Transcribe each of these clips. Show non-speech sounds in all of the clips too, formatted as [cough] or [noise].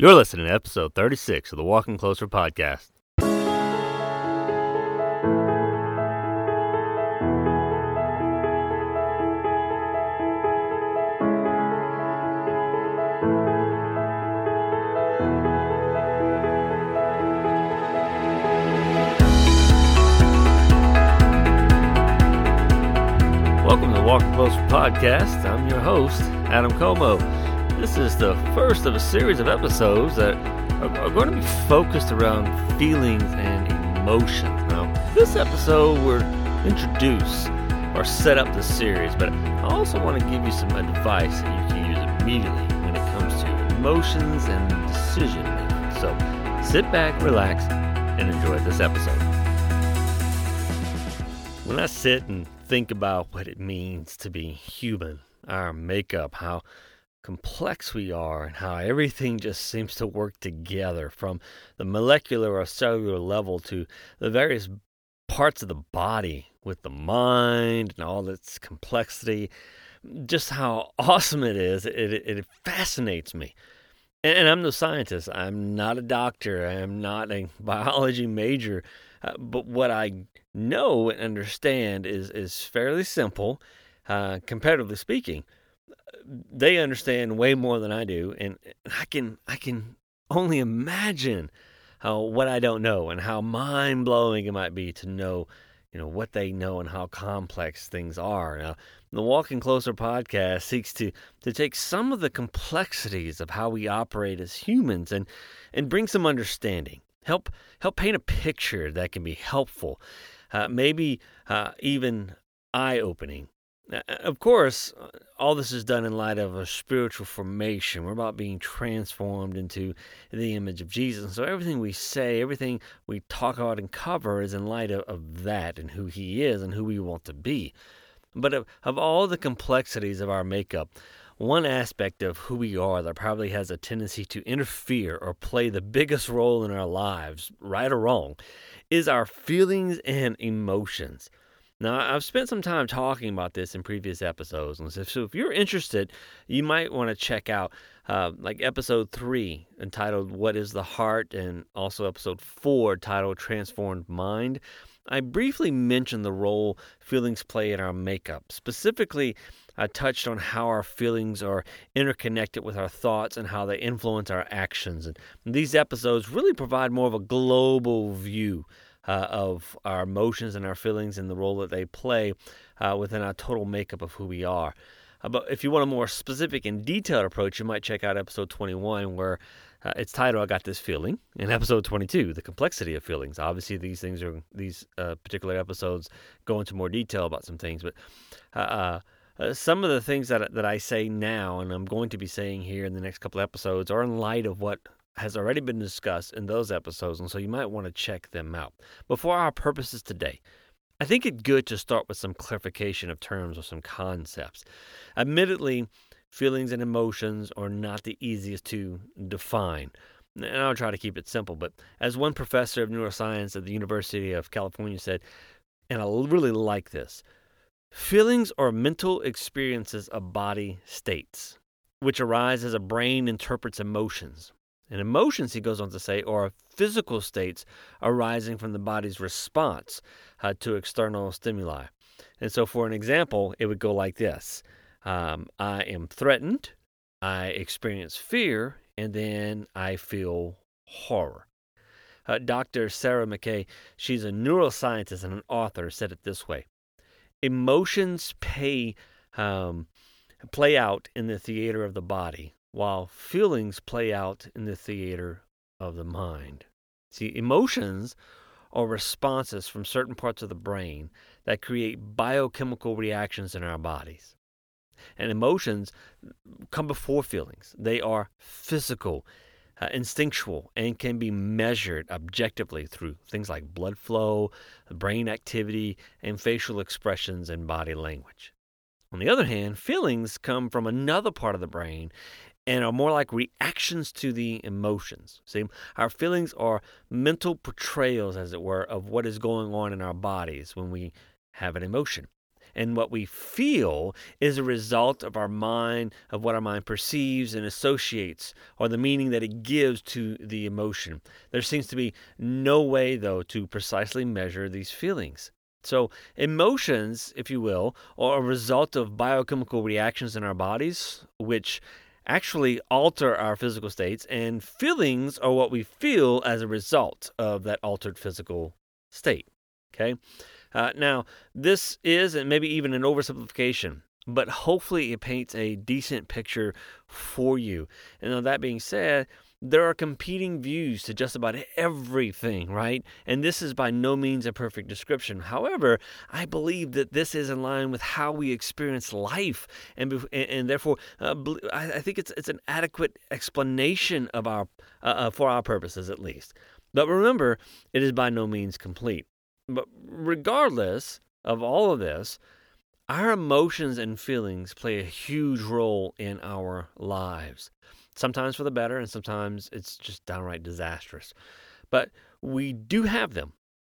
You're listening to episode 36 of the Walking Closer podcast. Welcome to the Walking Closer podcast. I'm your host, Adam Como. This is the first of a series of episodes that are, are going to be focused around feelings and emotions. Now, this episode, we're introduce or set up the series, but I also want to give you some advice that you can use immediately when it comes to emotions and decision making. So sit back, relax, and enjoy this episode. When I sit and think about what it means to be human, our makeup, how complex we are, and how everything just seems to work together from the molecular or cellular level to the various parts of the body with the mind and all its complexity, just how awesome it is. It, it, fascinates me. And, and I'm no scientist, I'm not a doctor, I'm not a [laughs] biology major. Uh, but what I know and understand is is fairly simple, uh, comparatively speaking. They understand way more than I do, and I can I can only imagine how what I don't know and how mind blowing it might be to know, you know, what they know and how complex things are. Now, the Walking Closer podcast seeks to to take some of the complexities of how we operate as humans and and bring some understanding help help paint a picture that can be helpful, uh, maybe uh, even eye opening. Of course, uh, all this is done in light of a spiritual formation. We're about being transformed into the image of Jesus. so everything we say, everything we talk about and cover is in light of, of that and who He is and who we want to be. But of, of all the complexities of our makeup, one aspect of who we are that probably has a tendency to interfere or play the biggest role in our lives, right or wrong, is our feelings and emotions. Now, I've spent some time talking about this in previous episodes, and so if you're interested, you might want to check out uh, like episode three entitled "What Is the Heart" and also episode four titled "Transformed Mind." I briefly mentioned the role feelings play in our makeup. Specifically, I touched on how our feelings are interconnected with our thoughts and how they influence our actions. And these episodes really provide more of a global view uh, of our emotions and our feelings and the role that they play uh, within our total makeup of who we are. Uh, but if you want a more specific and detailed approach, you might check out episode 21, where uh, it's titled "I Got This Feeling," and episode 22, "The Complexity of Feelings." Obviously, these things are these uh, particular episodes go into more detail about some things, but uh, uh, uh, some of the things that that I say now, and I'm going to be saying here in the next couple episodes, are in light of what has already been discussed in those episodes, and so you might want to check them out. But for our purposes today, I think it's good to start with some clarification of terms or some concepts. Admittedly, feelings and emotions are not the easiest to define. And I'll try to keep it simple, but as one professor of neuroscience at the University of California said, and I really like this feelings are mental experiences of body states, which arise as a brain interprets emotions. And emotions, he goes on to say, are physical states arising from the body's response uh, to external stimuli. And so, for an example, it would go like this um, I am threatened, I experience fear, and then I feel horror. Uh, Dr. Sarah McKay, she's a neuroscientist and an author, said it this way Emotions pay, um, play out in the theater of the body, while feelings play out in the theater of the mind. See, emotions are responses from certain parts of the brain that create biochemical reactions in our bodies. And emotions come before feelings, they are physical. Uh, instinctual and can be measured objectively through things like blood flow, brain activity, and facial expressions and body language. On the other hand, feelings come from another part of the brain and are more like reactions to the emotions. See, our feelings are mental portrayals, as it were, of what is going on in our bodies when we have an emotion. And what we feel is a result of our mind, of what our mind perceives and associates, or the meaning that it gives to the emotion. There seems to be no way, though, to precisely measure these feelings. So, emotions, if you will, are a result of biochemical reactions in our bodies, which actually alter our physical states, and feelings are what we feel as a result of that altered physical state. Okay? Uh, now, this is, and maybe even an oversimplification, but hopefully it paints a decent picture for you. And that being said, there are competing views to just about everything, right? And this is by no means a perfect description. However, I believe that this is in line with how we experience life, and and therefore, uh, I think it's it's an adequate explanation of our uh, uh, for our purposes at least. But remember, it is by no means complete. But regardless of all of this, our emotions and feelings play a huge role in our lives sometimes for the better, and sometimes it's just downright disastrous. But we do have them,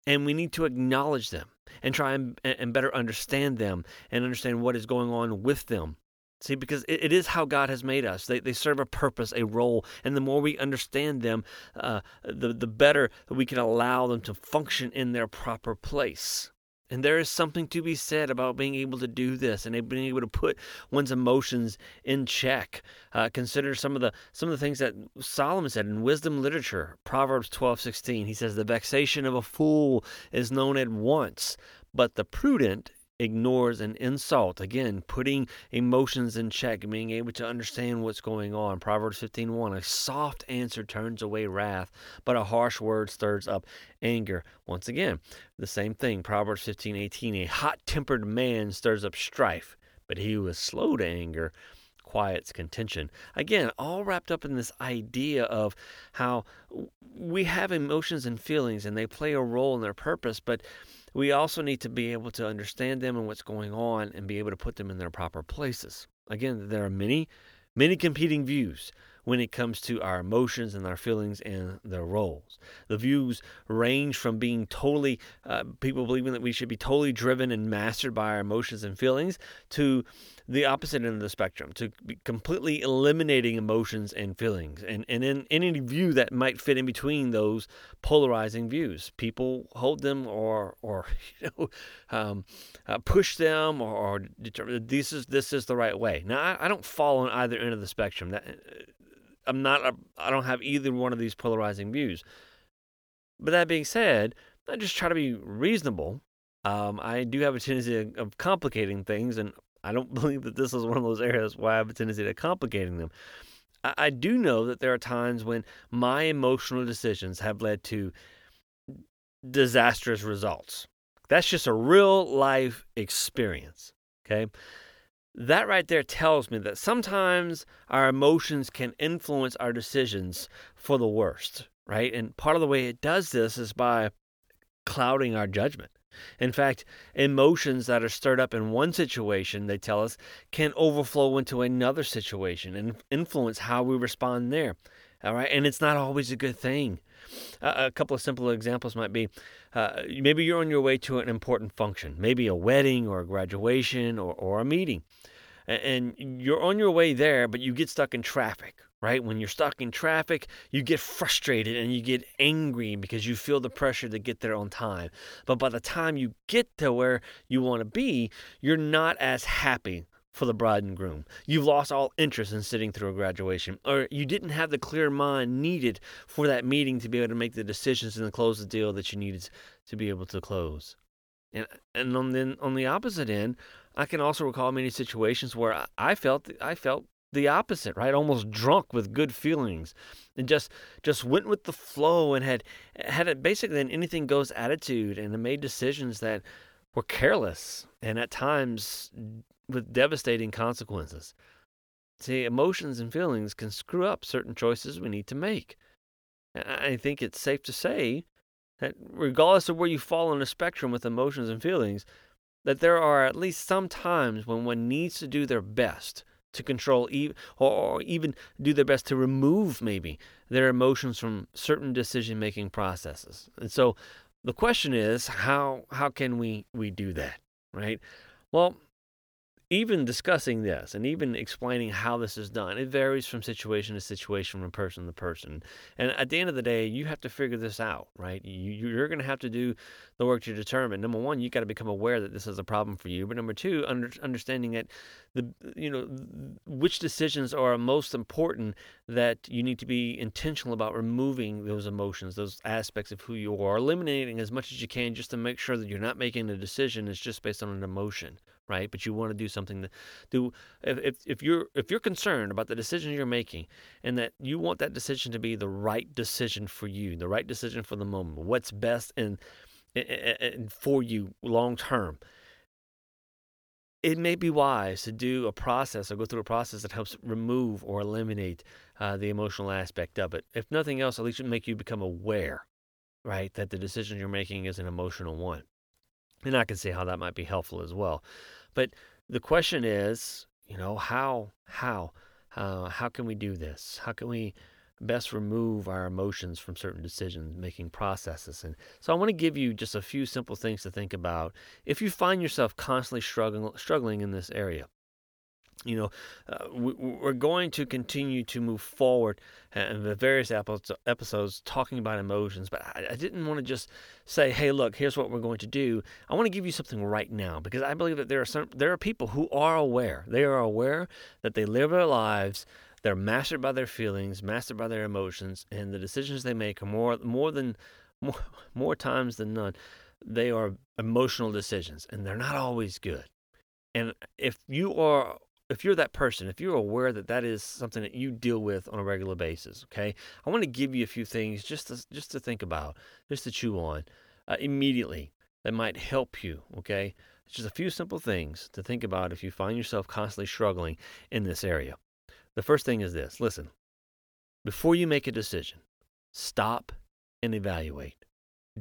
and we need to acknowledge them and try and, and better understand them and understand what is going on with them. See, because it, it is how God has made us. They, they serve a purpose, a role, and the more we understand them, uh, the, the better we can allow them to function in their proper place. And there is something to be said about being able to do this and being able to put one's emotions in check. Uh, consider some of the some of the things that Solomon said in wisdom literature, Proverbs twelve sixteen. He says, "The vexation of a fool is known at once, but the prudent ignores an insult. Again, putting emotions in check, being able to understand what's going on. Proverbs 15:1. A soft answer turns away wrath, but a harsh word stirs up anger. Once again, the same thing. Proverbs 15:18. A hot-tempered man stirs up strife, but he who is slow to anger quiets contention. Again, all wrapped up in this idea of how we have emotions and feelings and they play a role in their purpose, but we also need to be able to understand them and what's going on and be able to put them in their proper places. Again, there are many, many competing views when it comes to our emotions and our feelings and their roles. The views range from being totally, uh, people believing that we should be totally driven and mastered by our emotions and feelings, to the opposite end of the spectrum, to completely eliminating emotions and feelings. And, and in, in any view that might fit in between those polarizing views, people hold them or, or [laughs] you know, um, uh, push them or, or determine this is, this is the right way. Now, I, I don't fall on either end of the spectrum. That, I'm not a, I don't have either one of these polarizing views. But that being said, I just try to be reasonable. Um, I do have a tendency of, complicating things, and I don't [laughs] believe that this is one of those areas why I have a tendency to complicating them. I, I do know that there are times when my emotional decisions have led to disastrous results. That's just a real life experience. Okay that right there tells me that sometimes our emotions can influence our decisions for the worst, right? And part of the way it does this is by clouding our judgment. In fact, emotions that are stirred up in one situation, they tell us, can overflow into another situation and influence how we respond there. All right, and it's not always a good thing. Uh, a couple of simple examples might be uh, maybe you're on your way to an important function, maybe a wedding or a graduation or, or a meeting and you're on your way there, but you get stuck in traffic, right? When you're stuck in traffic, you get frustrated and you get angry because you feel the pressure to get there on time. But by the time you get to where you want to be, you're not as happy for the bride and groom. You've lost all interest in sitting through a graduation, or you didn't have the clear mind needed for that meeting to be able to make the decisions and close the deal that you needed to be able to close. And and on the on the opposite end, I can also recall many situations where I felt I felt the opposite, right? Almost drunk with good feelings, and just just went with the flow and had had a, basically an anything goes attitude, and made decisions that were careless and at times with devastating consequences. See, emotions and feelings can screw up certain choices we need to make. I think it's safe to say that regardless of where you fall on the spectrum with emotions and feelings, that there are at least some times when one needs to do their best to control e- or even do their best to remove maybe their emotions from certain decision making processes. And so the question is how how can we we do that, right? Well, even discussing this and even explaining how this is done, it varies from situation to situation, from person to person. And at the end of the day, you have to figure this out, right? You, are going to have to do the work to determine. Number one, you got to become aware that this is a problem for you. But number two, under, understanding that the you know which decisions are most important that you need to be intentional about removing those emotions, those aspects of who you are, eliminating as much as you can, just to make sure that you're not making a decision that's just based on an emotion right? But you want to do something to do. If, if, you're if you're concerned about the decision you're making, and that you want that decision to be the right decision for you, the right decision for the moment, what's best and for you long term. It may be wise to do a process or go through a process that helps remove or eliminate uh, the emotional aspect of it. If nothing else, at least it make you become aware, right, that the decision you're making is an emotional one. And I can see how that might be helpful as well. But the question is, you know, how, how, uh, how can we do this? How can we best remove our emotions from certain decision making processes? And so I want to give you just a few simple things to think about if you find yourself constantly struggling, struggling in this area you know, uh, we, are going to continue to move forward in the various episodes talking about emotions, but I, I didn't want to just say, "Hey, look, here's what we're going to do." I want to give you something right now because I believe that there are some there are people who are aware. They are aware that they live their lives. They're mastered by their feelings, mastered by their emotions, and the decisions they make are more more than more, more times than none. They are emotional decisions, and they're not always good. And if you are if you're that person, if you're aware that that is something that you deal with on a regular basis, okay, I want to give you a few things just to just to think about, just to chew on uh, immediately that might help you. Okay, it's just a few simple things to think about if you find yourself constantly struggling in this area. The first thing is this: listen, before you make a decision, stop and evaluate.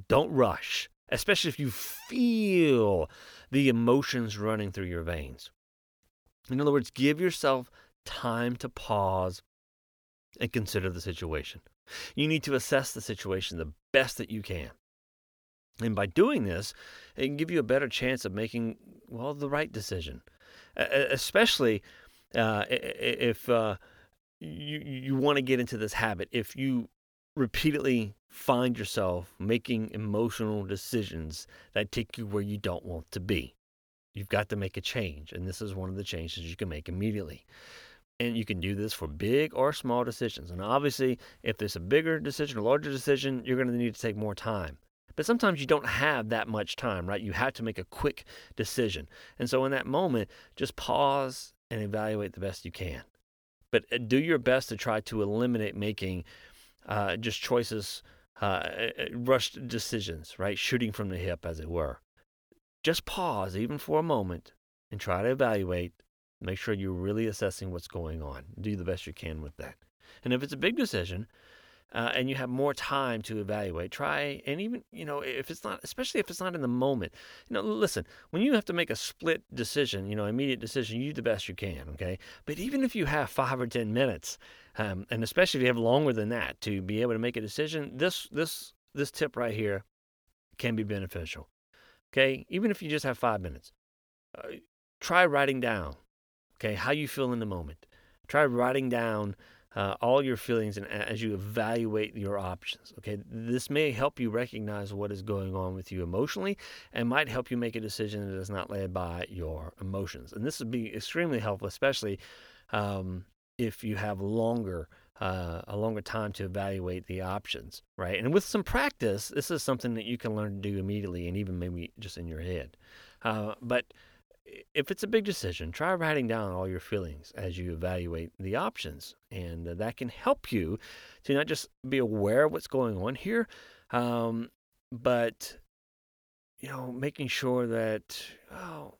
Don't rush, especially if you feel the emotions running through your veins. In other words, give yourself time to pause and consider the situation. You need to assess the situation the best that you can. And by doing this, it can give you a better chance of making, well, the right decision. Especially uh, if uh, you, you want to get into this habit. If you repeatedly find yourself making emotional decisions that take you where you don't want to be. You've got to make a change, and this is one of the changes you can make immediately. And you can do this for big or small decisions. And obviously, if there's a bigger decision, a larger decision, you're going to need to take more time. But sometimes you don't have that much time, right? You have to make a quick decision. And so in that moment, just pause and evaluate the best you can. But uh, do your best to try to eliminate making uh, just choices, uh, uh rushed decisions, right? Shooting from the hip, as it were just pause even for a moment and try to evaluate. Make sure you're really assessing what's going on. Do the best you can with that. And if it's a big decision, uh, and you have more time to evaluate, try and even you know if it's not, especially if it's not in the moment. You know, listen, when you have to make a split decision, you know, immediate decision, you do the best you can. Okay, but even if you have five or ten minutes, um, and especially if you have longer than that to be able to make a decision, this this this tip right here can be beneficial. Okay, even if you just have five minutes, uh, try writing down, okay, how you feel in the moment. Try writing down uh, all your feelings and as you evaluate your options. Okay, this may help you recognize what is going on with you emotionally, and might help you make a decision that is not led by your emotions. And this would be extremely helpful, especially um, if you have longer uh, a longer time to evaluate the options, right? And with some practice, this is something that you can learn to do immediately and even maybe just in your head. Uh, but if it's a big decision, try writing down all your feelings as you evaluate the options. And uh, that can help you to not just be aware of what's going on here, um, but, you know, making sure that, oh,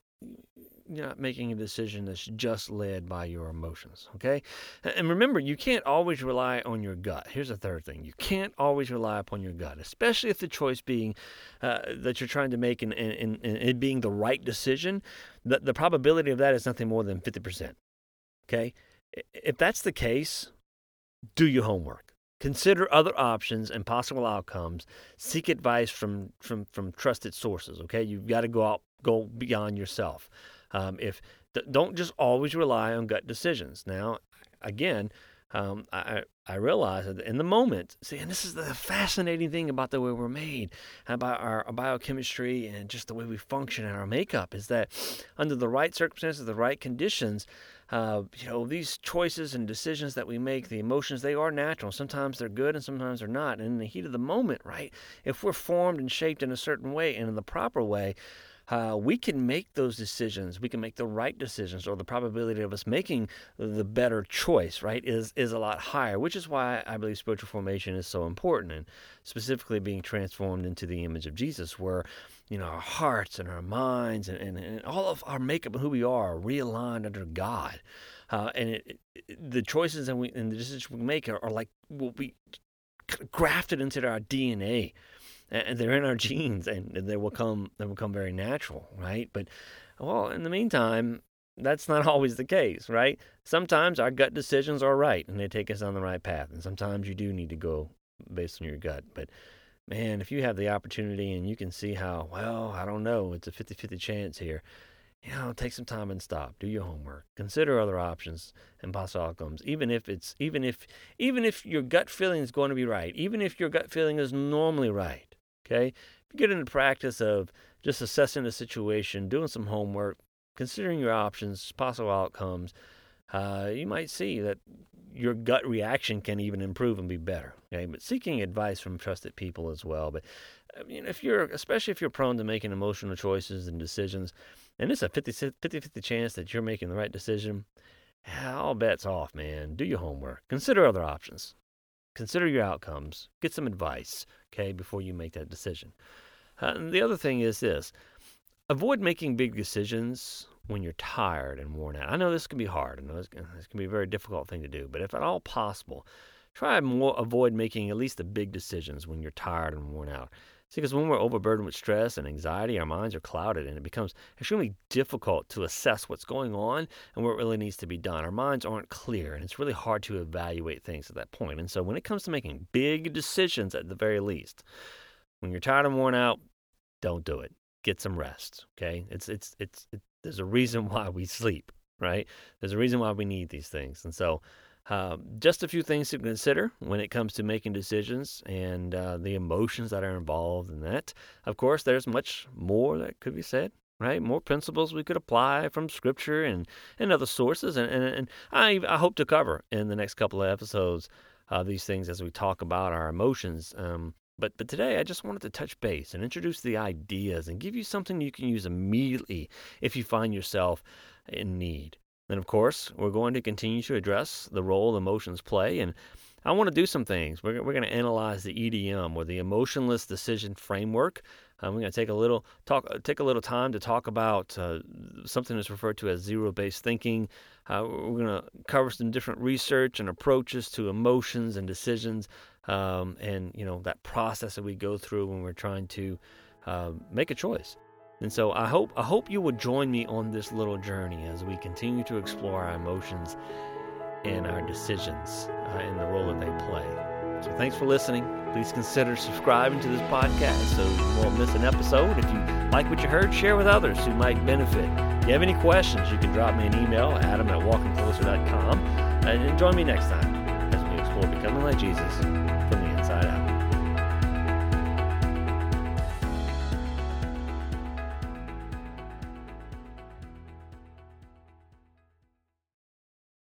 you're not making a decision that's just led by your emotions, okay? And remember, you can't always rely on your gut. Here's the third thing: you can't always rely upon your gut, especially if the choice being uh, that you're trying to make and, it being the right decision. The, the probability of that is nothing more than fifty percent. Okay, if that's the case, do your homework. Consider other options and possible outcomes. Seek advice from from from trusted sources. Okay, you've got to go out, go beyond yourself. Um, if don't just always rely on gut decisions. Now, again, um, I, I realize that in the moment, see, and this is the fascinating thing about the way we're made, about our, biochemistry and just the way we function and our makeup is that under the right circumstances, the right conditions, uh, you know, these choices and decisions that we make, the emotions, they are natural. Sometimes they're good and sometimes they're not. And in the heat of the moment, right, if we're formed and shaped in a certain way and in the proper way, uh, we can make those decisions. We can make the right decisions, or the probability of us making the better choice, right, is is a lot higher. Which is why I believe spiritual formation is so important, and specifically being transformed into the image of Jesus, where you know our hearts and our minds and, and, and all of our makeup and who we are are realigned under God. Uh, and it, it, the choices and, we, and the decisions we make are, are like will be grafted into our DNA and they're in our genes, and they will come they will come very natural, right? But well, in the meantime, that's not [laughs] always the case, right? Sometimes our gut decisions are right and they take us on the right path, and sometimes you do need to go based on your gut. But man, if you have the opportunity and you can see how, well, I don't know, it's a 50 50 chance here, you know, take some time and stop. Do your homework. Consider other options and possible outcomes. Even if it's even if even if your gut feeling is going to be right, even if your gut feeling is normally right, Okay? If you get into practice of just assessing the situation, doing some homework, considering your options, possible outcomes, uh, you might see that your gut reaction can even improve and be better. Okay, but seeking advice from trusted people as well. But I mean, if you're, especially if you're prone to making emotional choices and decisions, and it's a 50 50 chance that you're making the right decision, all bets off, man. Do your homework. Consider other options. Consider your outcomes. Get some advice, okay, before you make that decision. Uh, the other thing is this avoid making big decisions when you're tired and worn out. I know this can be hard. I know this can, this can be a very difficult thing to do, but if at all possible, try and avoid making at least the big decisions when you're tired and worn out. See, because when we're overburdened with stress and anxiety, our minds are clouded and it becomes extremely difficult to assess what's going on and what really needs to be done. Our minds aren't clear and it's really hard to evaluate things at that point. And so when it comes to making big decisions at the very least, when you're tired and worn out, don't do it. Get some rest, okay? It's it's it's it, there's a reason [laughs] why we sleep, right? There's a reason why we need these things. And so uh, just a few things to consider when it comes to making decisions and uh, the emotions that are involved in that. Of course, there's much more that could be said, right? More principles we could apply from Scripture and, and other sources. And, and, and I, I hope to cover in the next couple of episodes uh, these things as we talk about our emotions. Um, but, but today, I just wanted to touch base and introduce the ideas and give you something you can use immediately if you find yourself in need. And of course, we're going to continue to address the role emotions play. And I want to do some things. We're, we're going to analyze the EDM or the emotionless decision framework. Uh, we're going to take a little talk, uh, take a little time to talk about uh, something that's referred to as zero-based thinking. Uh, we're going to cover some different research and approaches to emotions and decisions, um, and you know that process that we go through when we're trying to uh, make a choice. And so I hope I hope you will join me on this little journey as we continue to explore our emotions and our decisions uh, and the role that they play. So thanks for listening. Please consider subscribing to this podcast so you won't miss an episode. If you like what you heard, share with others who might benefit. If you have any questions, you can drop me an email, adam at walkingcloser.com, and join me next time as we explore becoming like Jesus